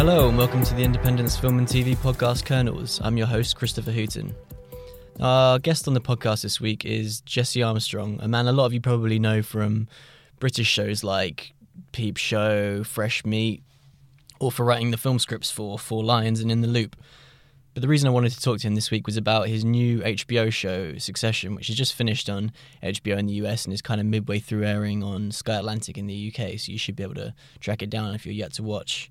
Hello and welcome to the Independent's Film and TV podcast Kernels. I'm your host Christopher Hooton. Our guest on the podcast this week is Jesse Armstrong, a man a lot of you probably know from British shows like Peep Show, Fresh Meat, or for writing the film scripts for Four Lions and In the Loop. But the reason I wanted to talk to him this week was about his new HBO show, Succession, which is just finished on HBO in the US and is kind of midway through airing on Sky Atlantic in the UK, so you should be able to track it down if you're yet to watch.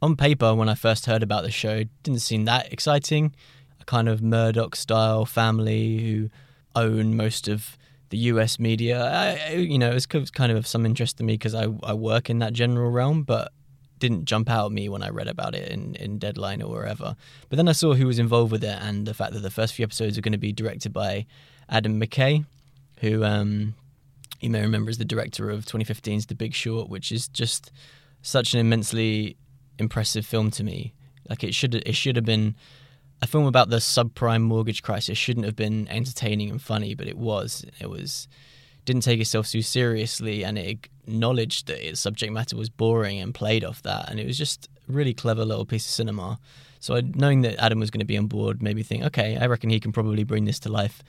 On paper, when I first heard about the show, it didn't seem that exciting A kind of Murdoch style family who own most of the US media. I, you know, it's kind of of some interest to me because I, I work in that general realm, but didn't jump out at me when I read about it in, in Deadline or wherever. But then I saw who was involved with it and the fact that the first few episodes are going to be directed by Adam McKay, who um, you may remember is the director of 2015's The Big Short, which is just such an immensely impressive film to me. Like it should it should have been a film about the subprime mortgage crisis shouldn't have been entertaining and funny, but it was. It was didn't take itself too seriously, and it acknowledged that its subject matter was boring and played off that, and it was just a really clever little piece of cinema. So I, knowing that Adam was going to be on board made me think, okay, I reckon he can probably bring this to life.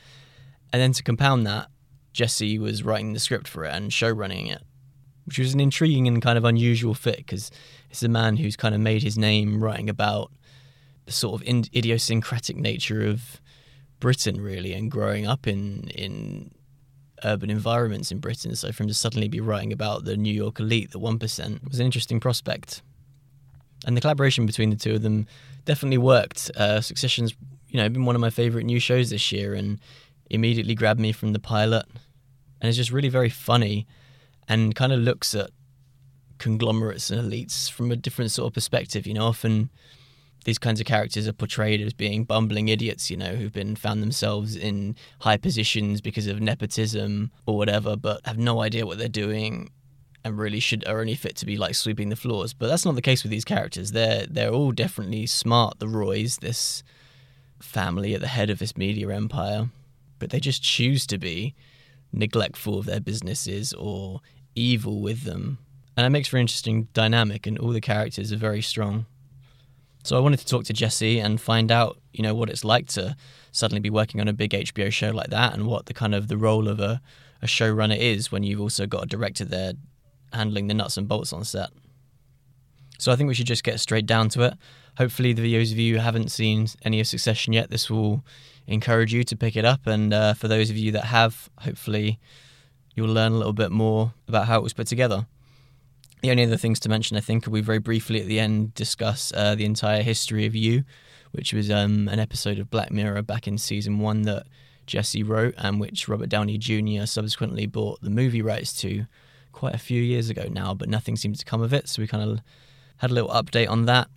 And then to compound that, Jesse was writing the script for it and show running it, which was an intriguing and kind of unusual fit because it's a man who's kind of made his name writing about the sort of idiosyncratic nature of Britain, really, and growing up in in urban environments in Britain. So, for him to suddenly be writing about the New York elite, the one percent, was an interesting prospect. And the collaboration between the two of them definitely worked. Uh, Succession's, you know, been one of my favorite new shows this year, and immediately grabbed me from the pilot. And it's just really very funny, and kind of looks at conglomerates and elites from a different sort of perspective. You know, often these kinds of characters are portrayed as being bumbling idiots, you know, who've been found themselves in high positions because of nepotism or whatever, but have no idea what they're doing and really should are only fit to be like sweeping the floors. But that's not the case with these characters. They're they're all definitely smart, the Roys, this family at the head of this media empire, but they just choose to be neglectful of their businesses or evil with them. And it makes for an interesting dynamic and all the characters are very strong. So I wanted to talk to Jesse and find out, you know, what it's like to suddenly be working on a big HBO show like that and what the kind of the role of a, a showrunner is when you've also got a director there handling the nuts and bolts on set. So I think we should just get straight down to it. Hopefully, the videos of you who haven't seen any of Succession yet, this will encourage you to pick it up. And uh, for those of you that have, hopefully, you'll learn a little bit more about how it was put together. The only other things to mention, I think, we very briefly at the end discuss uh, the entire history of you, which was um, an episode of Black Mirror back in season one that Jesse wrote and which Robert Downey Jr. subsequently bought the movie rights to quite a few years ago now, but nothing seemed to come of it. So we kind of had a little update on that.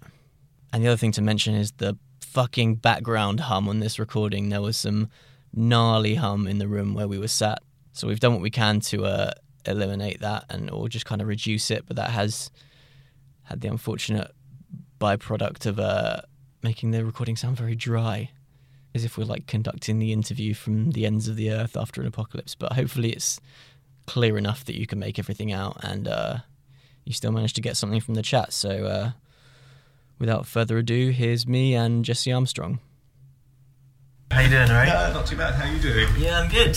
And the other thing to mention is the fucking background hum on this recording. There was some gnarly hum in the room where we were sat. So we've done what we can to uh, eliminate that and or just kind of reduce it. But that has had the unfortunate byproduct of uh, making the recording sound very dry, as if we're like conducting the interview from the ends of the earth after an apocalypse. But hopefully, it's clear enough that you can make everything out and uh, you still manage to get something from the chat. So, uh, without further ado, here's me and Jesse Armstrong. How you doing, alright? Yeah, not too bad. How you doing? Yeah, I'm good.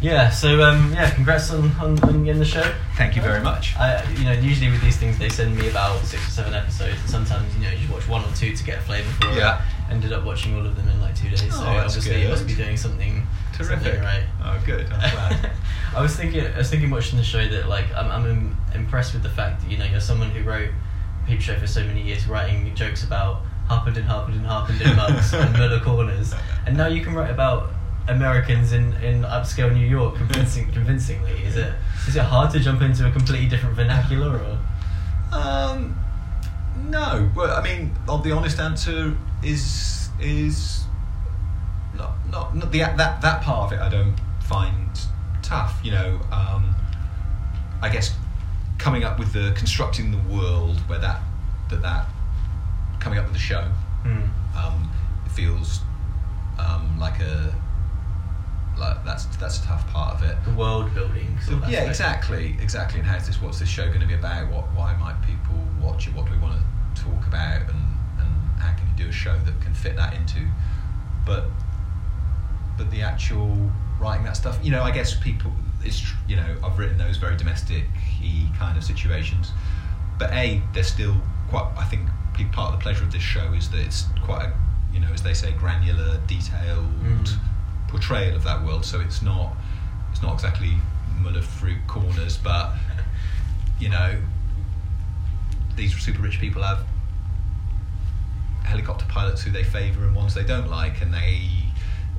Yeah, so um, yeah, congrats on, on, on getting the show. Thank you very much. I, you know, usually with these things, they send me about six or seven episodes, and sometimes you know you watch one or two to get a flavour for yeah. it. Ended up watching all of them in like two days, so oh, obviously good. you must be doing something terrific, something right? Oh, good. I'm I was thinking, I was thinking watching the show that like I'm, I'm im- impressed with the fact that you know you're someone who wrote Peep Show for so many years, writing jokes about Harpenden, Harpenden, Harpenden mugs and Muller corners, and now you can write about Americans in, in upscale New York convincing, convincingly. Is it is it hard to jump into a completely different vernacular or? Um, no. Well, I mean, the honest answer is is not not, not the that that part of it. I don't find tough. You know, um, I guess coming up with the constructing the world where that that that coming up with the show Hmm. um, feels um, like a like that's that's a tough part of it. The world building. Of yeah, exactly, exactly. And how's this? What's this show going to be about? What? Why might people watch it? What do we want to talk about? And and how can you do a show that can fit that into? But but the actual writing that stuff, you know, I guess people. It's you know I've written those very domestic kind of situations, but a they're still quite. I think part of the pleasure of this show is that it's quite a you know as they say granular, detailed Mm. Portrayal of that world. So it's not it's not exactly Muller fruit corners, but you know these super rich people have helicopter pilots who they favour and ones they don't like, and they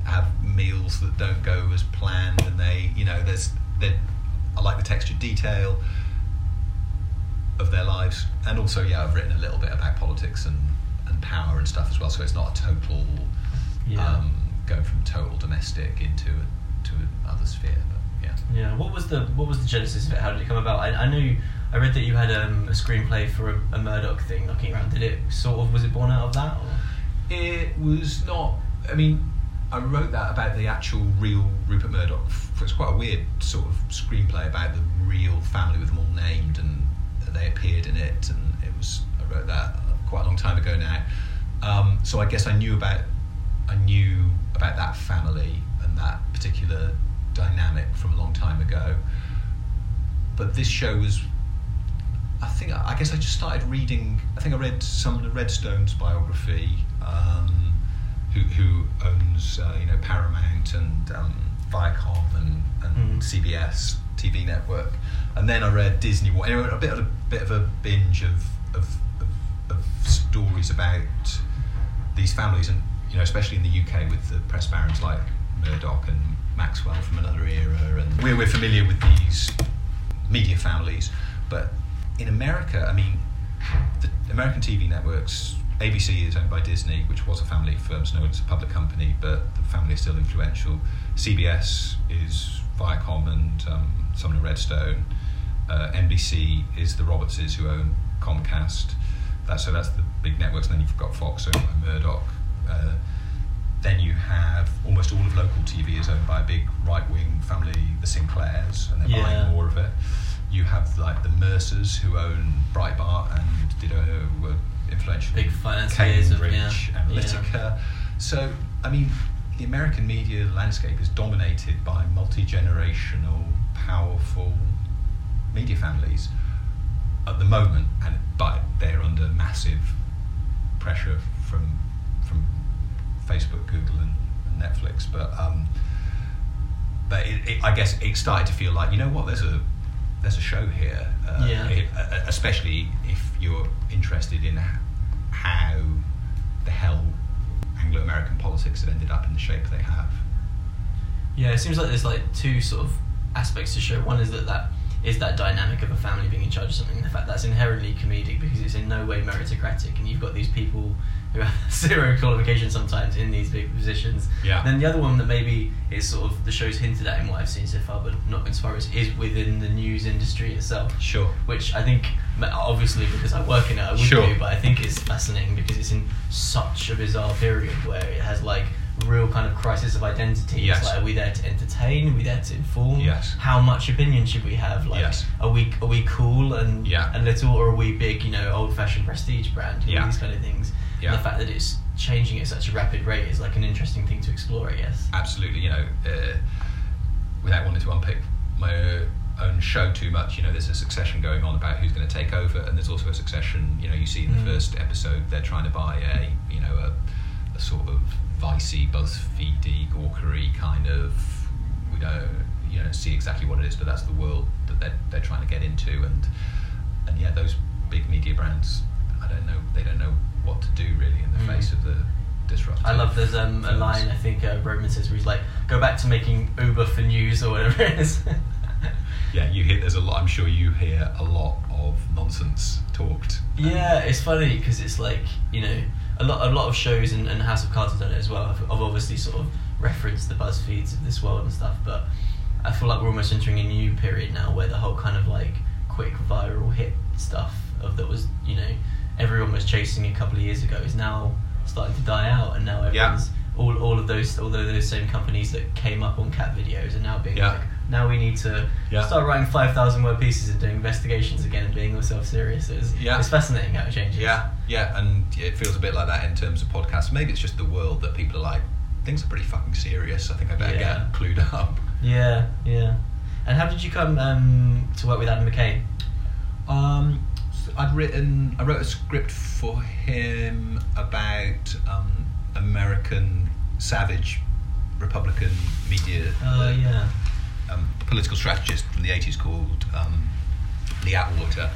have meals that don't go as planned, and they you know there's I like the textured detail of their lives, and also yeah I've written a little bit about politics and and power and stuff as well, so it's not a total Yeah. um, going from total domestic into a, to another sphere. But yeah, Yeah. What was the what was the genesis of it? How did it come about? I, I knew I read that you had um, a screenplay for a, a Murdoch thing knocking around. Did it sort of was it born out of that? Or? it was not. I mean, I wrote that about the actual real Rupert Murdoch. It's quite a weird sort of screenplay about the real family with them all named, and they appeared in it. And it was I wrote that quite a long time ago now. Um, so I guess I knew about I knew about that family and that particular dynamic from a long time ago. But this show was I think I guess I just started reading. I think I read some of the Redstone's biography, um, who, who owns uh, you know Paramount and um, Viacom and, and Mm. CBS TV network, and then I read Disney. Anyway, a bit of a bit of a binge of of, of, of stories about these families, and you know especially in the UK with the press barons like Murdoch and Maxwell from another era, and we're, we're familiar with these media families, but in America, I mean, the American TV networks, ABC is owned by Disney, which was a family firm, so no, it's a public company, but the family is still influential. CBS is Viacom and um, Sumner Redstone. Uh, NBC is the Robertses who own Comcast. That's, so that's the big networks, and then you've got Fox owned by Murdoch. Uh, then you have almost all of local TV is owned by a big right wing family, the Sinclairs, and they're Yeah. buying more of it. You have like the Mercers who own Breitbart and did a, were influential Big financiers of- Cambridge yeah, Analytica. So I mean, the American media landscape is dominated by multi generational, powerful media families at the moment, and but they're under massive pressure from Facebook, Google, and, and Netflix. But um, but it, it, I guess it started to feel like you know what there's a there's a show here. Uh, Yeah. it- uh, especially if you're interested in how the hell Anglo-American politics have ended up in the shape they have. Yeah, it seems like there's like two sort of aspects to show. One is that that is that dynamic of a family being in charge of something. and The fact that's inherently comedic because it's in no way meritocratic, and you've got these people who have zero qualifications sometimes in these big positions. Yeah. Then the other one that maybe is sort of the show's hinted at in what I've seen so far, but not as far as is within the news industry itself Sure. which I think, obviously because I work in it, I would Sure. do, but I think it's fascinating because it's in such a bizarre period where it has like real kind of crisis of identity. Yes. Like, are we there to entertain? Are we there to inform? Yes. How much opinion should we have? Like, Yes. are we are we cool and Yeah. and little, or are we big? You know, old fashioned prestige brand? Yeah. These kind of things. Yeah. The fact that it's changing at such a rapid rate is like an interesting thing to explore, I guess. absolutely, you know, uh, without wanting to unpick my own show too much, you know, there's a succession going on about who's going to take over, and there's also a succession, you know, you see in the Mm. first episode, they're trying to buy a, you know, a, a sort of vicey, BuzzFeedy, gawkery kind of, we don't, you know, see exactly what it is, but that's the world that they're they're trying to get into, and and yeah, those big media brands, I don't know, they don't know what to do really in the Mm. face of the disruption. I love there's um, a line I think uh, Roman says where he's like, "Go back to making Uber for news or whatever it is." Yeah, you hear there's a lot. I'm sure you hear a lot of nonsense talked. yeah, it's funny because it's like you know a lot a lot of shows and, and House of Cards have done it as well. Have, have obviously sort of referenced the BuzzFeeds of this world and stuff, but I feel like we're almost entering a new period now where the whole kind of like quick viral hit stuff of that was you know everyone was chasing a couple of years ago is now starting to die out, and now Yeah. everyone's all all of those although those same companies that came up on cat videos are now being Yeah. like now we need to Yeah. start writing five thousand word pieces and doing investigations again and being ourselves serious. It's, Yeah. it's fascinating how it changes. Yeah, yeah, and it feels a bit like that in terms of podcasts. Maybe it's just the world that people are like, things are pretty fucking serious. I think I better Yeah. get clued up. yeah, yeah. And how did you come um, to work with Adam McKay? Um, so I'd written, I wrote a script for him about um, American savage Republican media. Oh uh, yeah, um, political strategist from the 80s called um, Lee Atwater,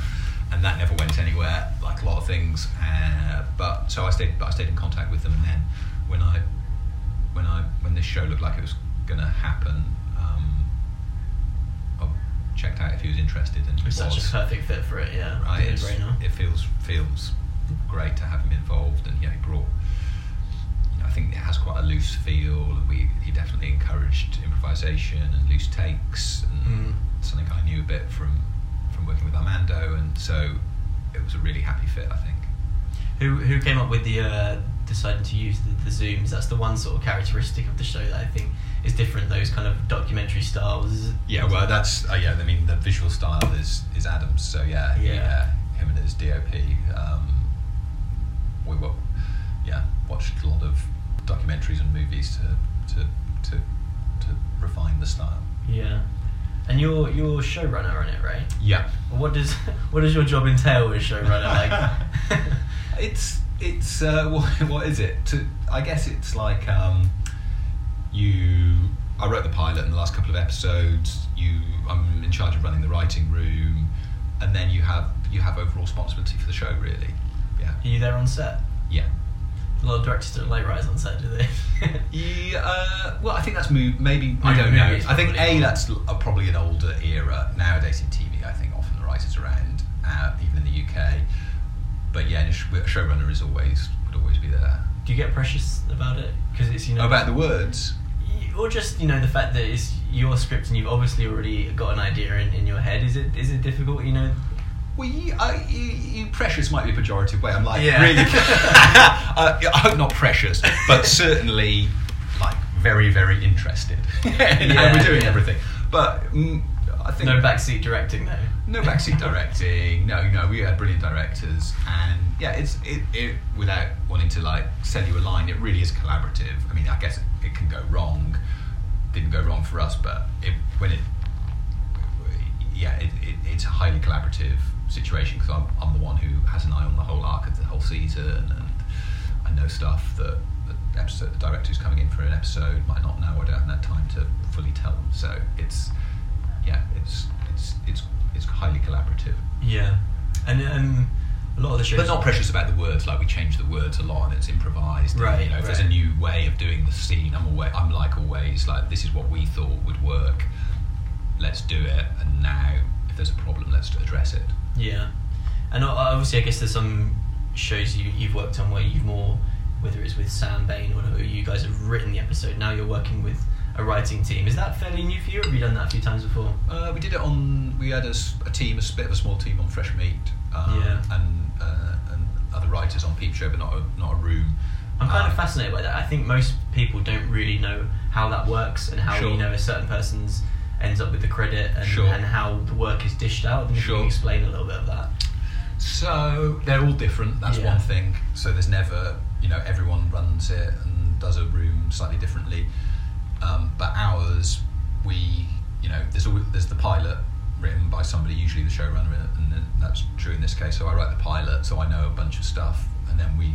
and that never went anywhere, like a lot of things. Uh, but so I stayed, but I stayed in contact with them, and then when I, when I, when this show looked like it was going to happen, um, checked out if he was interested, and he it's such a perfect fit for it. Yeah, Right, Good it's- brainer. it feels feels great to have him involved, and yeah, he brought. You know, I think it has quite a loose feel, and we he definitely encouraged improvisation and loose takes, and Mm. something I knew a bit from from working with Armando, and so it was a really happy fit, I think. Who who came up with the uh, deciding to use the, the zooms? That's the one sort of characteristic of the show that I think is different. Those kind of documentary styles. Yeah, well, that's uh, yeah. I mean, the visual style is is Adams, so yeah, Yeah. uh, him and his DOP. Um, we were, yeah, watched a lot of documentaries and movies to to to to refine the style. yeah. And you're you're showrunner on it, right? Yeah, What does what does your job entail as showrunner? Like, it's it's uh, what, what is it? To, I guess it's like um, you. I wrote the pilot in the last couple of episodes. You, I'm in charge of running the writing room, and then you have you have overall responsibility for the show. Really, yeah, are you there on set? yeah. A lot of directors don't like writers on set, do they? Yeah, uh, well, I think that's mo- maybe I don't know. I think a that's uh, probably an older era nowadays in TV. I think often the writers around, uh, even in the UK. But yeah, a a showrunner is always would always be there. Do you get precious about it? Because it's you know About the words, or just you know the fact that it's your script and you've obviously already got an idea in, in your head. Is it is it difficult? You know. Well, you, I, you, you, precious might be a pejorative way. I'm like, Yeah. really? uh, I hope not precious, but certainly like very, very interested in how we're doing yeah. everything. But mm, I think No backseat directing though. no backseat directing. No, no, we had brilliant directors, and yeah, it's it, it without wanting to like sell you a line. It really is collaborative. I mean, I guess it, it can go wrong. Didn't go wrong for us, but it, when it yeah, it, it, it's a highly collaborative situation because I'm, I'm the one who has an eye on the whole arc of the whole season, and I know stuff that the episode the director who's coming in for an episode might not know. I don't have that time to fully tell them. So it's yeah, it's it's it's it's highly collaborative, Yeah, and um, a lot of the shows. but not precious about the words. Like we change the words a lot, and it's improvised. and, Right, you know, if there's a new way of doing the scene, I'm I'm like always like this is what we thought would work. Let's do it, and now if there's a problem, let's address it. Yeah, and obviously, I guess there's some shows you you've worked on where you've more, whether it's with Sam Bain or whatever, you guys have written the episode. Now you're working with a writing team. Is that fairly new for you? Or have you done that a few times before? Uh, we did it on. We had a team, a bit of a small team on Fresh Meat, um, Yeah. and uh, and other writers on Peep Show, but not a, not a room. I'm kind Um, of fascinated by that. I think most people don't really know how that works and how Sure. you know a certain person's ends up with the credit and, Sure. and how the work is dished out. And if you explain a little bit of that. So they're all different. That's Yeah. one thing. So there's never, you know, everyone runs it and does a room slightly differently. Um, but ours, we, you know, there's always, there's the pilot written by somebody, usually the showrunner, and that's true in this case. So I write the pilot, so I know a bunch of stuff, and then we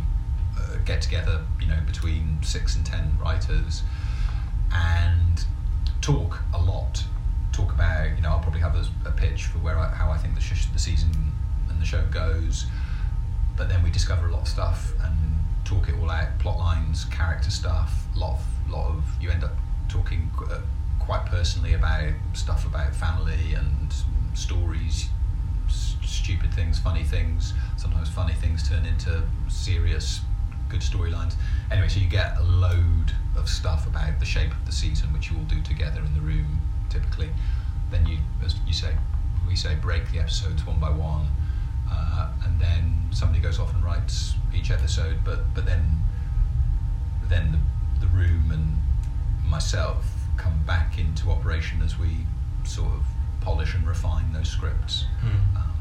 uh, get together, you know, between six and ten writers, and talk a lot. Talk about, you know, I'll probably have a, a pitch for where I, how I think the, sh- the season and the show goes. But then we discover a lot of stuff and talk it all out, plot lines, character stuff. Lot of, lot of you end up talking uh, quite personally about stuff about family and stories, stupid things, funny things. Sometimes funny things turn into serious, good storylines. Anyway, so you get a load of stuff about the shape of the season, which you all do together in the room, typically. Then you, as you say, we say break the episodes one by one, uh, and then somebody goes off and writes each episode. But but then then the, the room and myself come back into operation as we sort of polish and refine those scripts. Hmm. Um,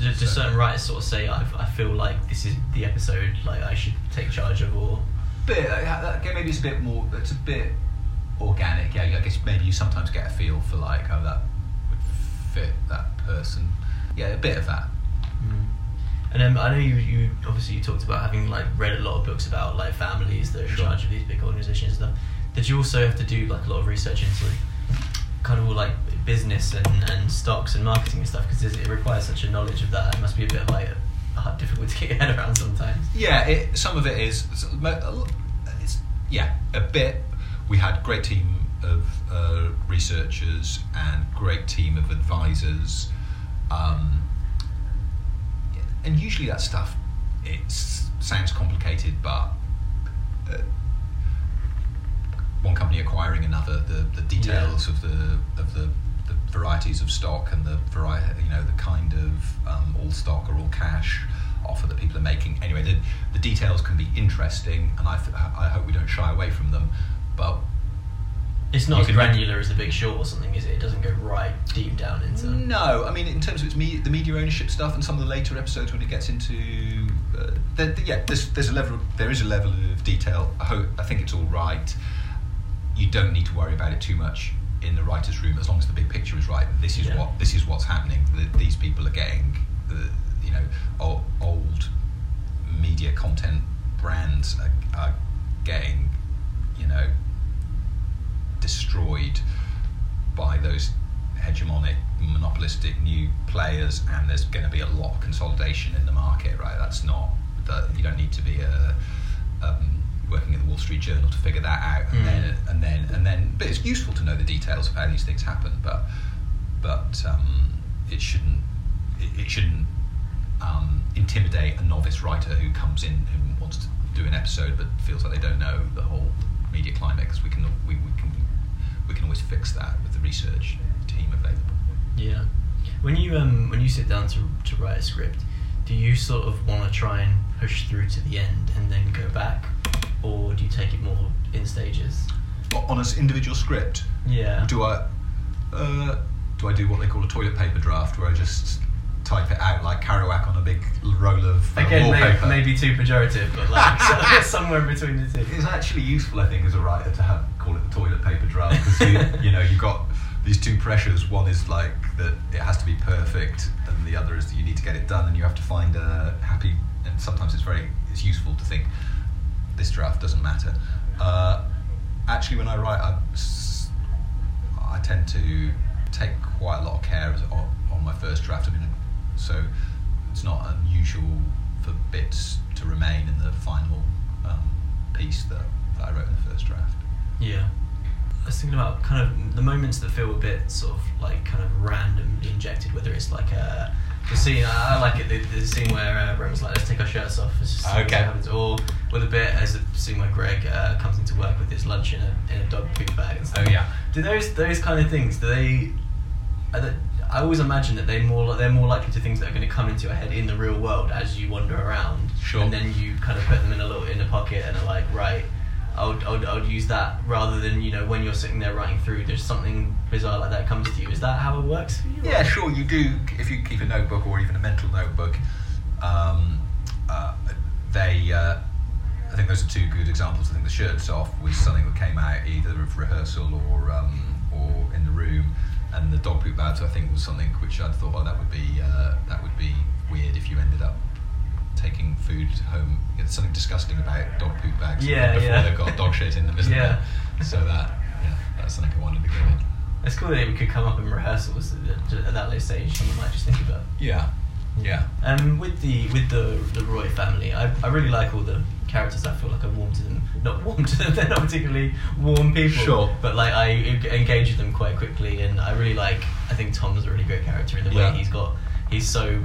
Do, do so- certain writers sort of say, I, I feel like this is the episode like I should take charge of, or bit uh, okay, maybe it's a bit more it's a bit organic yeah I guess maybe you sometimes get a feel for like oh that would fit that person yeah a bit of that And um, I know you, you obviously you talked about having like read a lot of books about like families that are in Sure. charge of these big organizations and stuff. Did you also have to do like a lot of research into kind of all like business and, and stocks and marketing and stuff because it requires such a knowledge of that. It must be a bit like hard, difficult to get your head around sometimes. yeah it, some of it is it's yeah a bit we had great team of uh, researchers and great team of advisors um, and usually that stuff it sounds complicated but uh, one company acquiring another, the, the details of the of the varieties of stock and the variety, you know, the kind of um, all stock or all cash offer that people are making. Anyway, the, the details can be interesting, and I, th- I hope we don't shy away from them. But It's not as granular as the big short or something, is it? It doesn't go right deep down into. no, I mean, in terms of its me- the media ownership stuff and some of the later episodes when it gets into, uh, there, there- yeah, there's, there's a level, there is a level of detail. I hope, I think it's all right. You don't need to worry about it too much in the writers' room as long as the big picture is right. This is Yeah. what this is what's happening. The, these people are getting, the, you know, old, old media content brands are, are getting, you know, destroyed by those hegemonic monopolistic new players and there's going to be a lot of consolidation in the market right that's not that you don't need to be a um, working at the Wall Street Journal to figure that out and Mm. then and then and then but it's useful to know the details of how these things happen but but um, it shouldn't it, it shouldn't um, intimidate a novice writer who comes in who wants to do an episode but feels like they don't know the whole media climate because we can we, we can we can always fix that with the research team available. Yeah. When you um when you sit down to to write a script, do you sort of want to try and push through to the end and then go back, or do you take it more in stages? On an individual script, Yeah. do I uh, do I do what they call a toilet paper draft, where I just type it out like Kerouac on a big roll of uh, Again, wallpaper? maybe, maybe too pejorative, but like somewhere in between the two. It's actually useful, I think, as a writer to have call it the toilet paper draft because you, you know you've got these two pressures. One is like that it has to be perfect, and the other is that you need to get it done, and you have to find a happy. And sometimes it's very it's useful to think this draft doesn't matter. Uh, actually, when I write, I tend to take quite a lot of care on, on my first draft. I mean, so it's not unusual for bits to remain in the final um, piece that, that I wrote in the first draft. Yeah. I was thinking about kind of the moments that feel a bit sort of like kind of randomly injected, whether it's like a the scene. I I like it. The, the scene where uh, Roman's like, "Let's take our shirts off." It's just Okay. happens, or with a bit as the scene where Greg uh, comes into work with his lunch in a in a dog poop bag and stuff. Oh, yeah. Do those those kind of things? Do they? Are they I always imagine that they're more they're more likely to things that are going to come into your head in the real world as you wander around. Sure. And then you kind of put them in a little in a pocket and are like, right, I would, I would, I would use that rather than you know when you're sitting there writing through, there's something bizarre like that comes to you. Is that how it works for you? Yeah, sure. You do if you keep a notebook or even a mental notebook. Um, uh, they, uh, I think those are two good examples. I think the shirts off was something that came out either of rehearsal or um, or in the room, and the dog poop bags I think was something which I thought, oh, that would be uh, that would be weird if you ended up taking food home. There's something disgusting about dog poop bags Yeah, before yeah. they've got dog shit in them, isn't Yeah. there? So that yeah, that's something I wanted to go in. It's cool that we could come up in rehearsals at, at that late stage. Someone might just think about. it. Yeah, yeah. Um, with the with the the Roy family, I, I really like all the characters. I feel like I warm to them. Not warm to them. They're not particularly warm people. Sure. But like I engage with them quite quickly, and I really like. I think Tom's a really great character in the way Yeah. he's got. He's so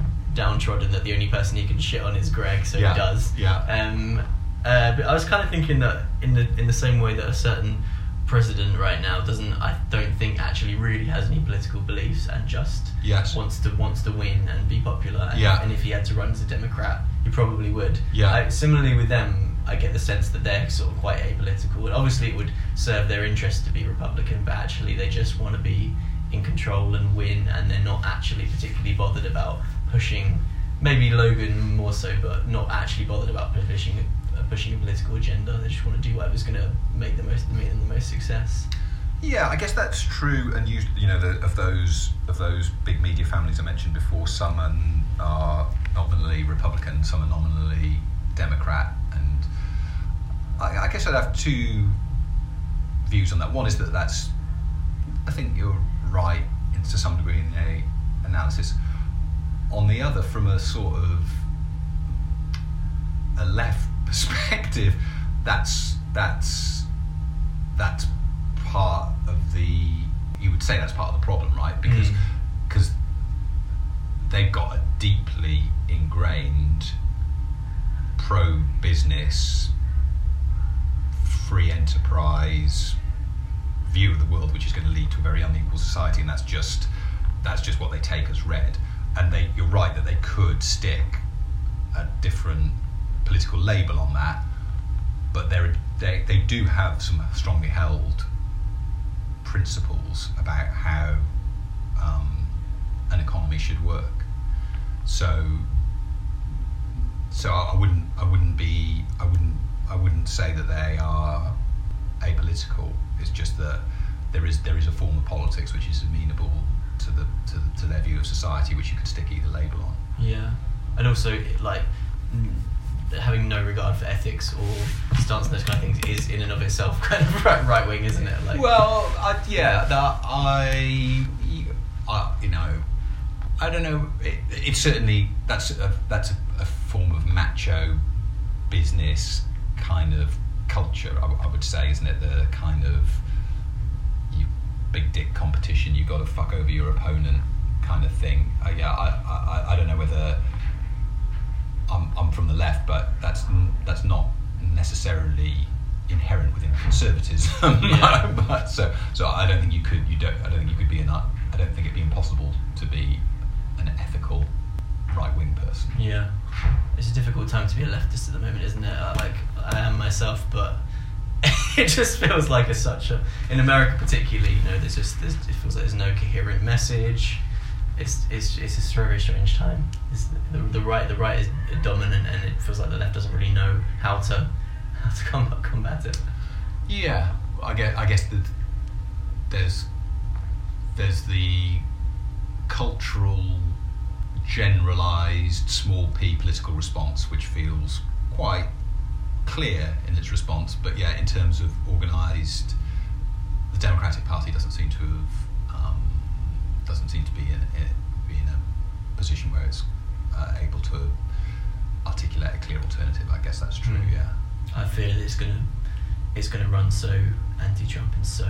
downtrodden that the only person he can shit on is Greg, so Yeah. he does. Yeah. Um, uh, but I was kind of thinking that in the in the same way that a certain president right now doesn't, I don't think actually really has any political beliefs and just Yes. wants to wants to win and be popular. And, Yeah. and if he had to run as a Democrat, he probably would. Yeah. I, similarly with them, I get the sense that they're sort of quite apolitical. And obviously, it would serve their interest to be Republican, but actually, they just want to be in control and win, and they're not actually particularly bothered about pushing. Maybe Logan more so, but not actually bothered about pushing a, pushing a political agenda. They just want to do whatever's going to make the most make them the most success. Yeah, I guess that's true. And you, you know, the, of those of those big media families I mentioned before, some are- nominally Republican, some are nominally Democrat, and I, I guess I'd have two views on that. One is that that's, I think you're right in, to some degree in a analysis. On the other, from a sort of a left perspective, that's that's that's part of the you would say that's part of the problem right because Mm. because they've got a deeply ingrained pro business free enterprise view of the world which is going to lead to a very unequal society and that's just that's just what they take as read and they you're right that they could stick a different political label on that but they they do have some strongly held principles about how um, an economy should work. So so I wouldn't I wouldn't be I wouldn't I wouldn't say that they are apolitical. It's just that there is there is a form of politics which is amenable to the to, the, to their view of society, which you could stick either label on. Yeah, and also like mm, having no regard for ethics or stance on those kind of things is in and of itself kind of right right wing, isn't it? Like, Well, I, yeah, that I, I, you know, I don't know. It, it's certainly that's a, that's a, a form of macho business kind of culture. I would say, isn't it? The kind of big dick competition—you've got to fuck over your opponent kind of thing. Uh, yeah, I, I, I don't know whether I'm, I'm from the left, but that's that's not necessarily inherent within conservatism. Yeah. but so so I don't think you could you don't I don't think you could be an I don't think it'd be impossible to be an ethical right wing person. yeah, it's a difficult time to be a leftist at the moment, isn't it? Like I am myself, but it just feels like it's such a in America particularly. You know, there's just there's, it feels like there's no coherent message. It's it's it's a very strange time. The, the right the right is dominant, and it feels like the left doesn't really know how to how to combat combat it. Yeah, I guess I guess that there's there's the cultural generalized small p political response which feels quite clear in its response but yeah in terms of organized the democratic party doesn't seem to have um, doesn't seem to be in, in, be in a position where it's uh, able to articulate a clear alternative i guess that's true Mm. yeah I fear that it's gonna it's gonna run so anti-Trump and so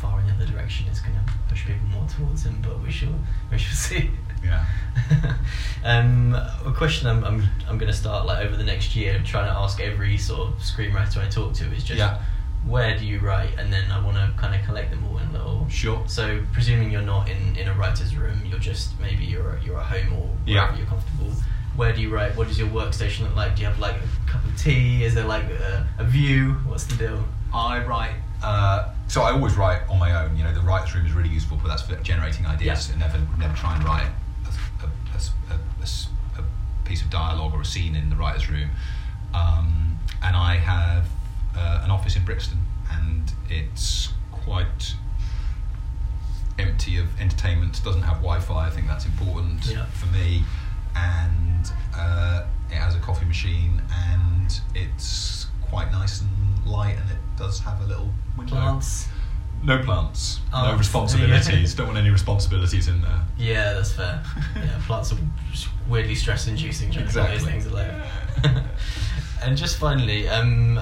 far in the other direction. It's gonna push people more towards him, but we shall we shall see. Yeah um, a question I'm, I'm I'm gonna start like over the next year, trying to ask every sort of screenwriter I talk to is just Yeah. where do you write, and then I want to kind of collect them all in a little. Sure. So presuming you're not in, in a writer's room, you're just maybe you're you're at home or Yeah. wherever you're comfortable. Where do you write? What does your workstation look like? Do you have like a cup of tea? Is there like a, a view? What's the deal? I write. Uh, so I always write on my own. You know, the writer's room is really useful, but that's for generating ideas. Yeah. And never, never try and write a, a, a, a- a s- a piece of dialogue or a scene in the writer's room. Um, and I have uh, an office in Brixton, and it's quite empty of entertainment. Doesn't have Wi-Fi. I think that's important Yeah. for me. And uh, it has a coffee machine, and it's quite nice and light, and it does have a little window. Plants. No plants, Oh, no responsibilities. Don't want any responsibilities in there. Yeah, that's fair. Yeah, plants are just weirdly stress inducing Exactly. those things alone. and just finally, um,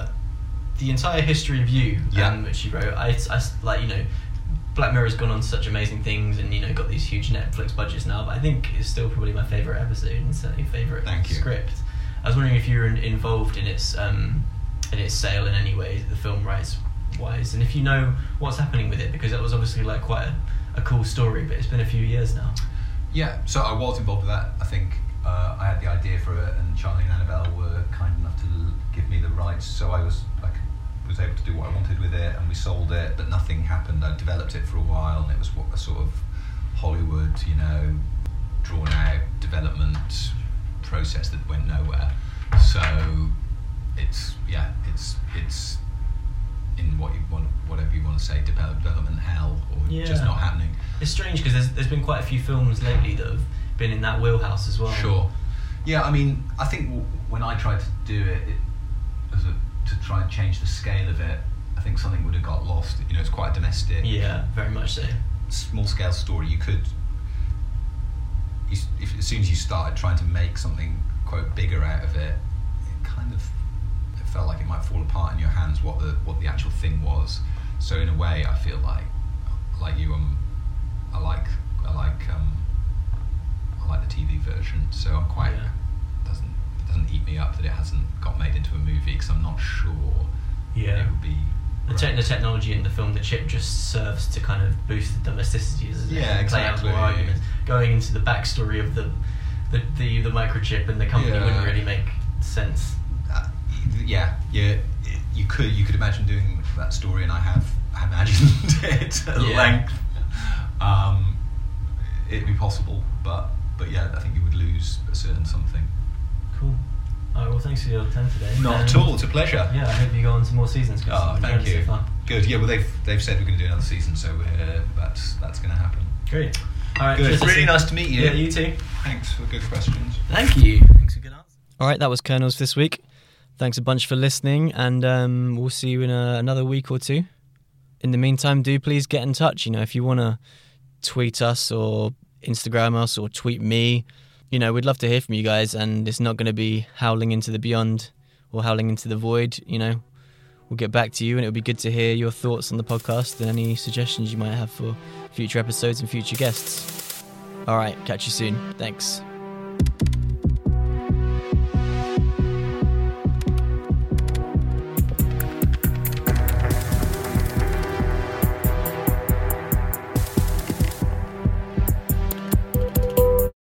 the entire history of you, Yeah. um, which you wrote, I, I like you know, Black Mirror's gone on to such amazing things, and you know, got these huge Netflix budgets now. But I think it's still probably my favorite episode and certainly favorite Thank you. script. I was wondering if you were in, involved in its um, in its sale in any way, the film rights wise, and if you know what's happening with it, because that was obviously like quite a, a cool story, but it's been a few years now. Yeah, so I was involved with that. I think uh, I had the idea for it, and Charlie and Annabelle were kind enough to give me the rights. So I was I was able to do what I wanted with it, and we sold it, but nothing happened. I developed it for a while, and it was what a sort of Hollywood, you know, drawn out development process that went nowhere. So it's yeah, it's it's in what you want, whatever you want to say, develop, development hell, or just not happening. It's strange because there's, there's been quite a few films lately that have been in that wheelhouse as well. Sure. Yeah, I mean, I think w- when I tried to do it, it as a, to try and change the scale of it, I think something would have got lost. You know, it's quite a domestic, Yeah, very much so. small scale story. You could, you, if, as soon as you started trying to make something quote bigger out of it, it kind of felt like it might fall apart in your hands what the what the actual thing was. So in a way, I feel like like you, um, I like I like um, I like the TV version. So I'm quite Yeah. doesn't it doesn't eat me up that it hasn't got made into a movie because I'm not sure Yeah. it would be. The, te- the technology in the film, the chip just serves to kind of boost the domesticity, doesn't it? Yeah, And play out more arguments. Going into the backstory of the the, the, the microchip and the company Yeah. wouldn't really make sense. Yeah, yeah. You could you could imagine doing that story, and I have imagined it at Yeah. length. Um, it'd be possible, but but yeah, I think you would lose a certain something. Cool. All right, well, thanks for your time today. Not at all. It's a pleasure. Yeah, I hope you go on to more seasons. Oh, thank you. So. Good. Yeah. Well, they've they've said we're going to do another season, so uh, that's that's going to happen. Great. All right. Good. cheers, Really nice to meet you. Yeah, you too. Thanks for good questions. Thank you. Thanks for good answers. All right, that was Kernels this week. Thanks a bunch for listening, and um, we'll see you in a, another week or two. In the meantime, do please get in touch. You know, if you want to tweet us or Instagram us or tweet me, you know, we'd love to hear from you guys. And it's not going to be howling into the beyond or howling into the void. You know, we'll get back to you, and it'll be good to hear your thoughts on the podcast and any suggestions you might have for future episodes and future guests. All right, catch you soon. Thanks.